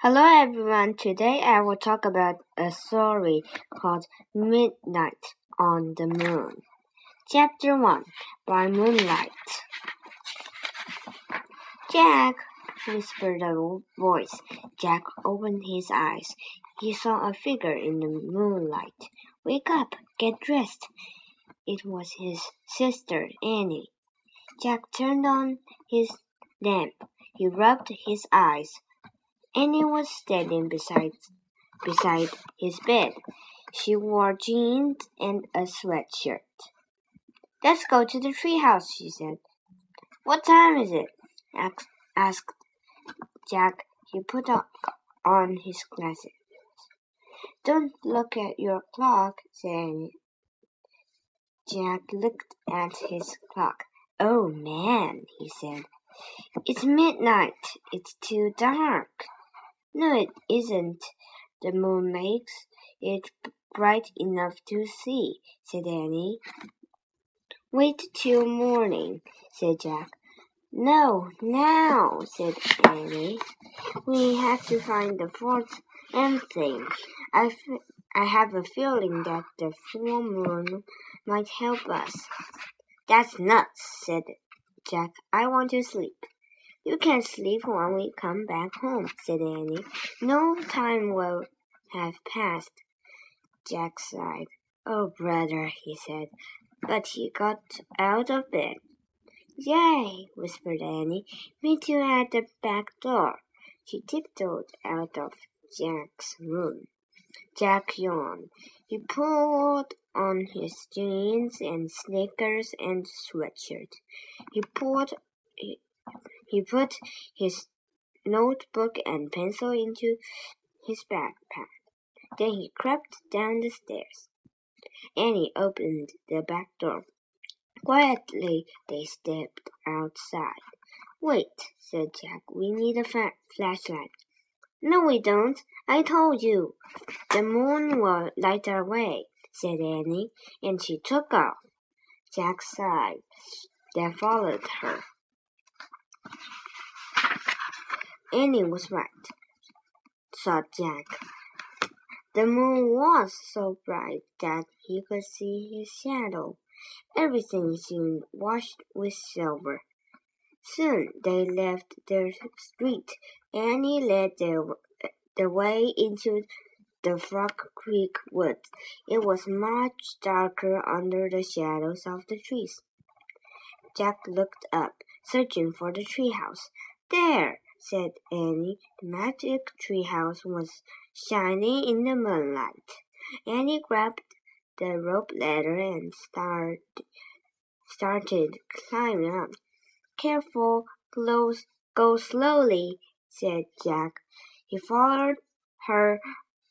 Hello everyone. Today I will talk about a story called Midnight on the Moon. Chapter 1 By Moonlight. Jack, whispered a voice. Jack opened his eyes. He saw a figure in the moonlight. Wake up, get dressed. It was his sister, Annie. Jack turned on his lamp. He rubbed his eyes. Annie was standing beside beside his bed. She wore jeans and a sweatshirt. Let's go to the treehouse, she said. What time is it? asked Jack. He put on his glasses. Don't look at your clock, said Annie. Jack looked at his clock. Oh man, he said. It's midnight. It's too dark. No, it isn't. The moon makes it bright enough to see, said Annie. Wait till morning, said Jack. No, now, said Annie. We have to find the fourth and thing. I, I have a feeling that the full moon might help us. That's nuts, said Jack. I want to sleep. You can sleep when we come back home, said Annie. No time will have passed. Jack sighed. Oh, brother, he said. But he got out of bed. Yay, whispered Annie. Meet you at the back door. She tiptoed out of Jack's room. Jack yawned. He pulled on his jeans and sneakers and sweatshirt. He pulled he put his notebook and pencil into his backpack. Then he crept down the stairs. Annie opened the back door. Quietly, they stepped outside. Wait, said Jack. We need a flashlight. No, we don't. I told you. The moon will light our way, said Annie, and she took off. Jack sighed, then followed her. Annie was right, thought Jack. The moon was so bright that he could see his shadow. Everything seemed washed with silver. Soon they left their street. Annie led their, the way into the Frog Creek woods. It was much darker under the shadows of the trees. Jack looked up, searching for the treehouse. There! said Annie. The magic treehouse was shining in the moonlight. Annie grabbed the rope ladder and start, started climbing up. Careful, close, go slowly, said Jack. He followed her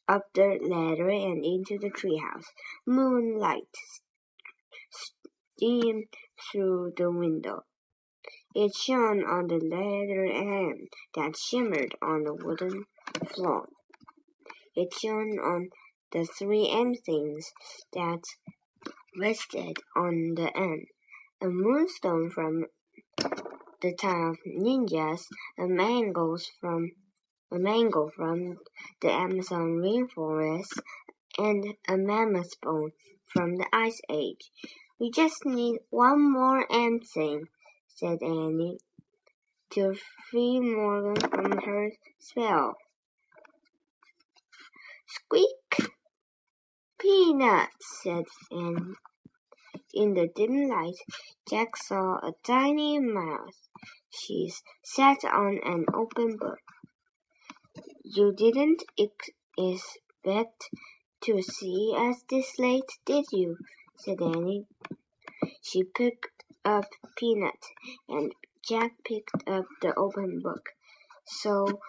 up the ladder and into the treehouse. Moonlight streamed through the window. It shone on the leather end that shimmered on the wooden floor. It shone on the three end things that rested on the end. A moonstone from the town of ninjas, a mango from a mango from the Amazon rainforest, and a mammoth bone from the Ice Age. We just need one more thing said Annie, to free Morgan from her spell. Squeak! Peanuts, said Annie. In the dim light, Jack saw a tiny mouse. She sat on an open book. You didn't ex expect to see us this late, did you? Said Annie. She picked up Peanut, and Jack picked up the open book. So,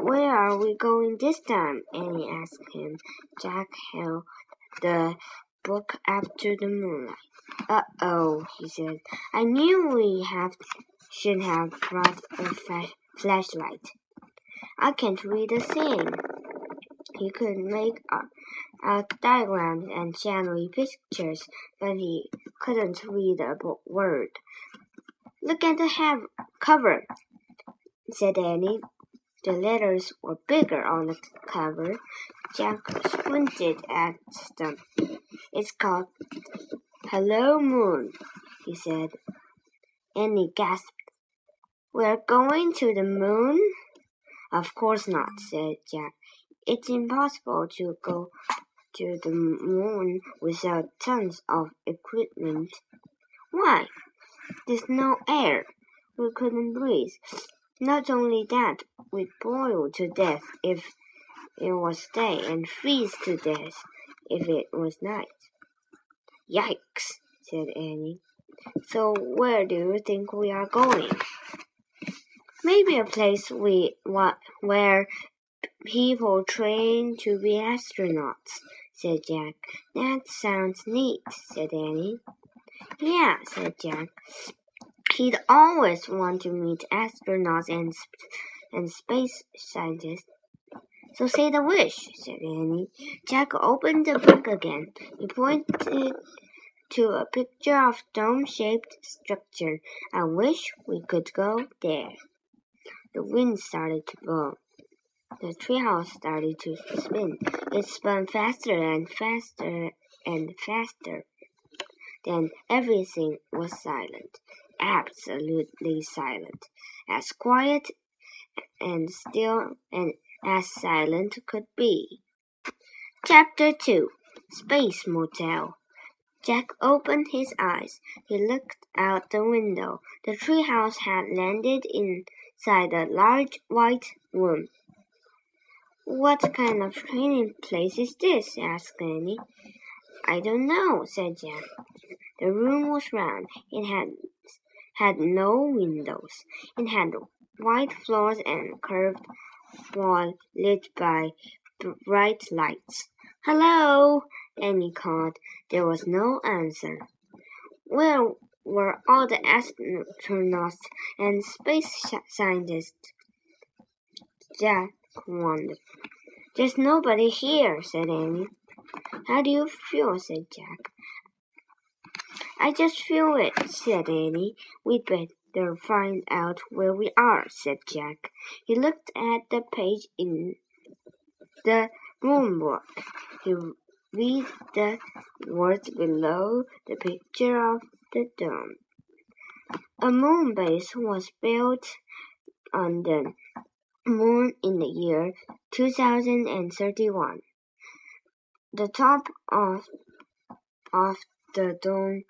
where are we going this time? Annie asked him. Jack held the book up to the moonlight. Uh oh, he said. I knew we have should have brought a flashlight. I can't read a thing. He could make out diagrams and shadowy pictures, but he couldn't read a word. Look at the cover, said Annie. The letters were bigger on the cover. Jack squinted at them. It's called Hello Moon, he said. Annie gasped. We're going to the moon? Of course not, said Jack. It's impossible to go to the moon without tons of equipment. Why? There's no air. We couldn't breathe. Not only that, we'd boil to death if it was day and freeze to death if it was night. Yikes, said Annie. So where do you think we are going? Maybe a place we where people train to be astronauts, said Jack. That sounds neat, said Annie. Yeah, said Jack. He'd always want to meet astronauts and, and space scientists. So say the wish, said Annie. Jack opened the book again. He pointed to a picture of dome-shaped structure. I wish we could go there. The wind started to blow. The treehouse started to spin. It spun faster and faster and faster. Then everything was silent, absolutely silent, as quiet and still and as silent could be. Chapter 2 Space Motel Jack opened his eyes. He looked out the window. The treehouse had landed inside a large white room. What kind of training place is this? asked Annie. I don't know, said Jack. The room was round. It had had no windows. It had white floors and curved wall lit by bright lights. Hello, Annie called. There was no answer. Where were all the astronauts and space scientists? Jack wondered. There's nobody here, said Annie. How do you feel? said Jack. I just feel it, said Annie. We'd better find out where we are, said Jack. He looked at the page in the room book. He read the words below the picture of the dome. A moon base was built on the moon in the year 2031. The top of, of the dome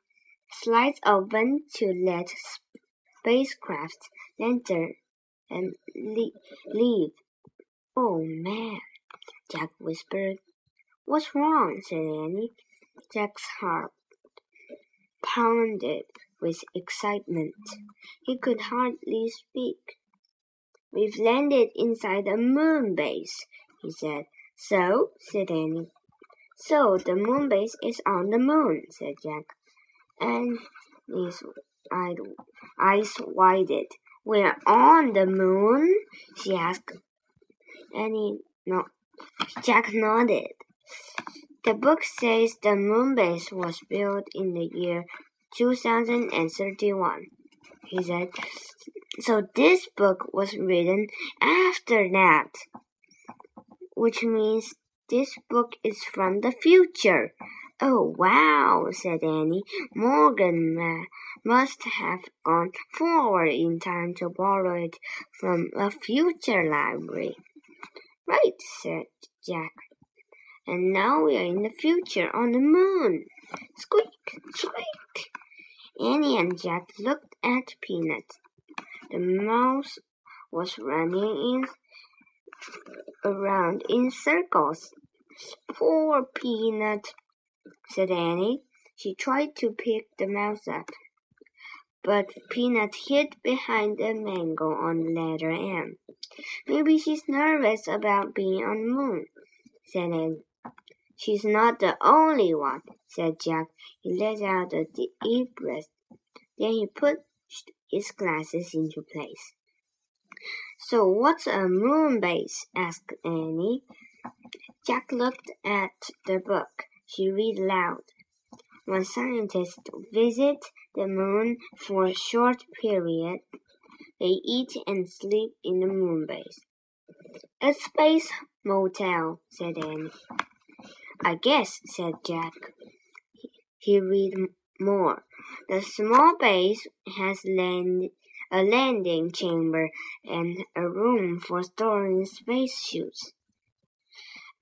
slides open to let spacecraft enter and leave. Oh man, Jack whispered What's wrong? said Annie. Jack's heart pounded with excitement. He could hardly speak. We've landed inside a moon base, he said. So, said Annie. So the moon base is on the moon, said Jack. And his eyes widened. We're on the moon? she asked. Annie no Jack nodded. The book says the moon base was built in the year 2031, he said. So this book was written after that, which means this book is from the future. Oh, wow, said Annie. Morgan must have gone forward in time to borrow it from a future library. Right, said Jack. And now we are in the future on the moon. Squeak, squeak. Annie and Jack looked at Peanut. The mouse was running in around in circles. Poor Peanut, said Annie. She tried to pick the mouse up, but Peanut hid behind the mango on letter M. Maybe she's nervous about being on the moon, said Annie. She's not the only one, said Jack. He let out a deep breath. Then he put his glasses into place. So what's a moon base? asked Annie. Jack looked at the book. She read aloud. When scientists visit the moon for a short period, they eat and sleep in the moon base. A space motel, said Annie. I guess, said Jack. He read more. The small base has land, a landing chamber and a room for storing spacesuits.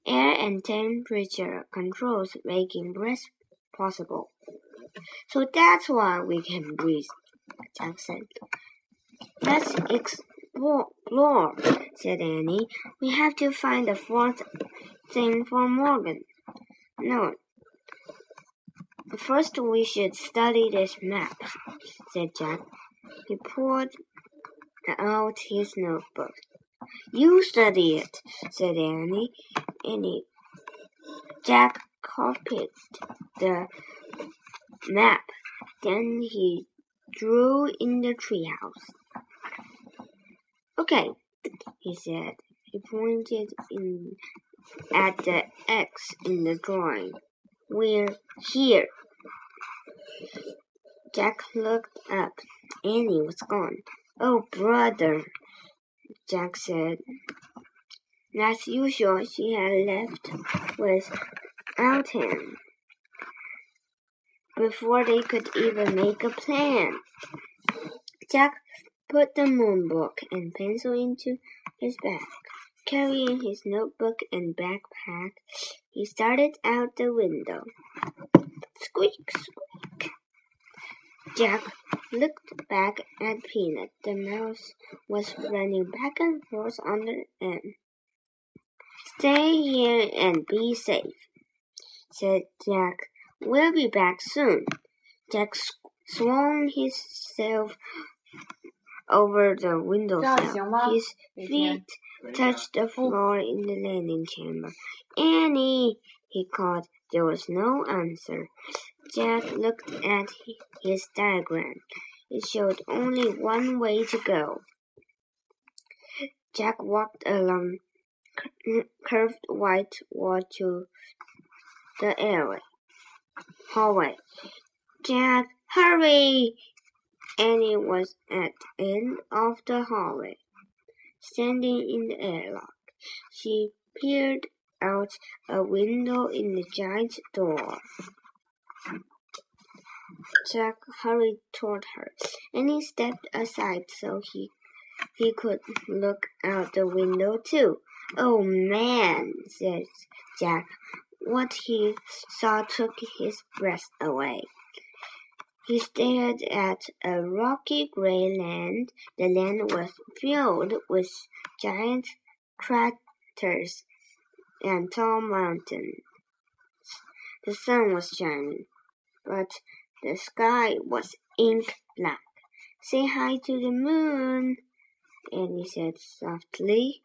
Air and temperature controls making rest possible. So that's why we can breathe, Jack said. Let's explore, said Annie. We have to find the fourth thing for Morgan. No. First we should study this map, said Jack. He pulled out his notebook. You study it, said Annie. Annie. Jack copied the map. Then he drew in the treehouse. Okay, he said. He pointed in at the X in the drawing. We're here. Jack looked up. Annie was gone. Oh, brother, Jack said. As usual, she had left without him before they could even make a plan. Jack put the moon book and pencil into his bag. Carrying his notebook and backpack, he started out the window. Squeak, squeak. Jack looked back at Peanut. The mouse was running back and forth under him. Stay here and be safe, said Jack. We'll be back soon. Jack swung himself over the windowsill. His feet touched the floor in the landing chamber. Annie, he called. There was no answer. Jack looked at his diagram. It showed only one way to go. Jack walked along curved white wall to the airway hallway. Jack, hurry! Annie was at the end of the hallway, standing in the airlock. She peered out a window in the giant door. Jack hurried toward her, and he stepped aside so he he could look out the window too. Oh man, said Jack. What he saw took his breath away. He stared at a rocky gray land. The land was filled with giant craters and tall mountains. The sun was shining, but the sky was ink black. Say hi to the moon, Annie said softly.